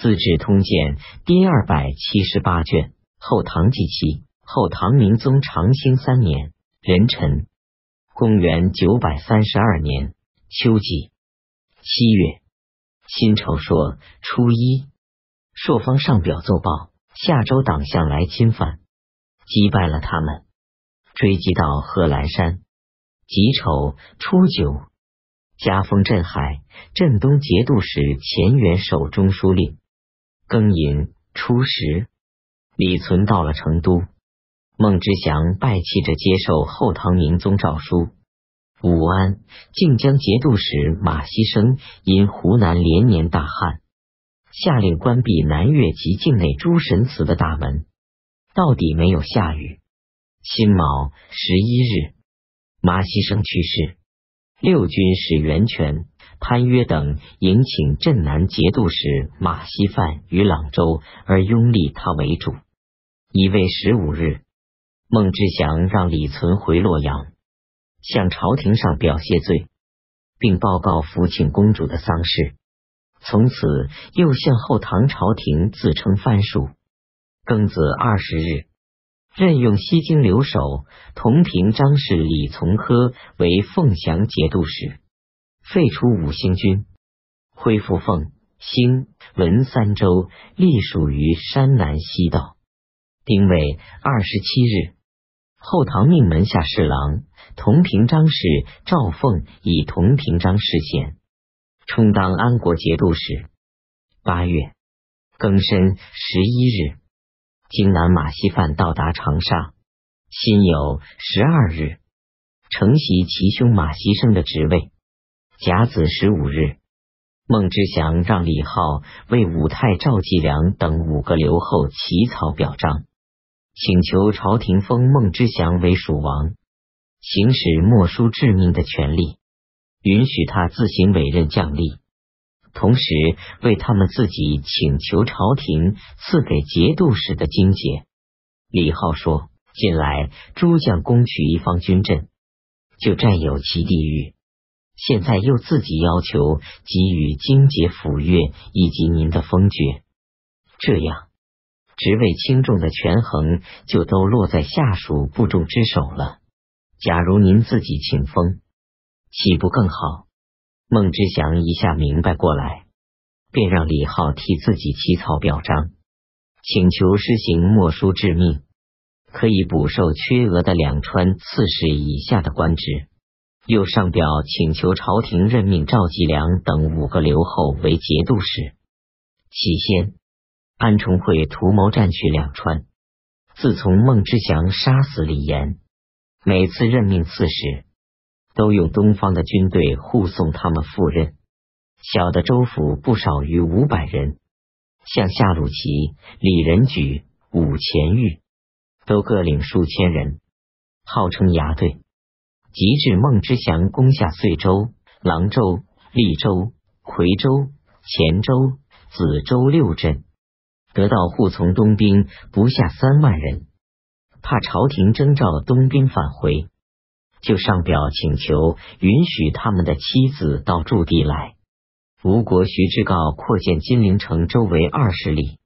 资治通鉴》第二百七十八卷，后唐纪期，后唐明宗长兴三年，壬辰，公元九百三十二年秋季七月，辛丑朔初一，朔方上表奏报，夏州党项来侵犯，击败了他们，追击到贺兰山。己丑初九。加封镇海、镇东节度使钱元守中书令。庚寅初十，李存到了成都。孟知祥拜泣着接受后唐明宗诏书。武安靖江节度使马锡生因湖南连年大旱，下令关闭南越及境内诸神祠的大门。到底没有下雨。辛卯十一日，马锡生去世。六军使袁泉、潘约等迎请镇南节度使马锡范于朗州，而拥立他为主。已为十五日，孟知祥让李存回洛阳，向朝廷上表谢罪，并报告福庆公主的丧事。从此又向后唐朝廷自称藩属。庚子二十日。任用西京留守同平章事李从珂为凤翔节度使，废除五星军，恢复凤、兴、文三州，隶属于山南西道。丁未二十七日，后唐命门下侍郎同平章事赵凤以同平章事衔，充当安国节度使。八月庚申十一日。荆南马锡范到达长沙，辛酉十二日承袭其兄马锡生的职位。甲子十五日，孟知祥让李浩为武太赵继良等五个留后起草表彰，请求朝廷封孟知祥为蜀王，行使莫书致命的权利，允许他自行委任将吏。同时为他们自己请求朝廷赐给节度使的金节。李浩说：“近来诸将攻取一方军镇，就占有其地域，现在又自己要求给予荆节府约以及您的封爵，这样职位轻重的权衡就都落在下属部众之手了。假如您自己请封，岂不更好？”孟知祥一下明白过来，便让李浩替自己起草表彰，请求施行墨书致命，可以补授缺额的两川刺史以下的官职。又上表请求朝廷任命赵继良等五个留后为节度使。起先，安重会图谋占取两川。自从孟知祥杀死李严，每次任命刺史。都用东方的军队护送他们赴任，小的州府不少于五百人，像夏鲁齐、李仁举、武前玉，都各领数千人，号称牙队。及至孟知祥攻下遂州、郎州、利州、夔州、黔州、梓州六镇，得到护从东兵不下三万人，怕朝廷征召东兵返回。就上表请求允许他们的妻子到驻地来。吴国徐知诰扩建金陵城周围二十里，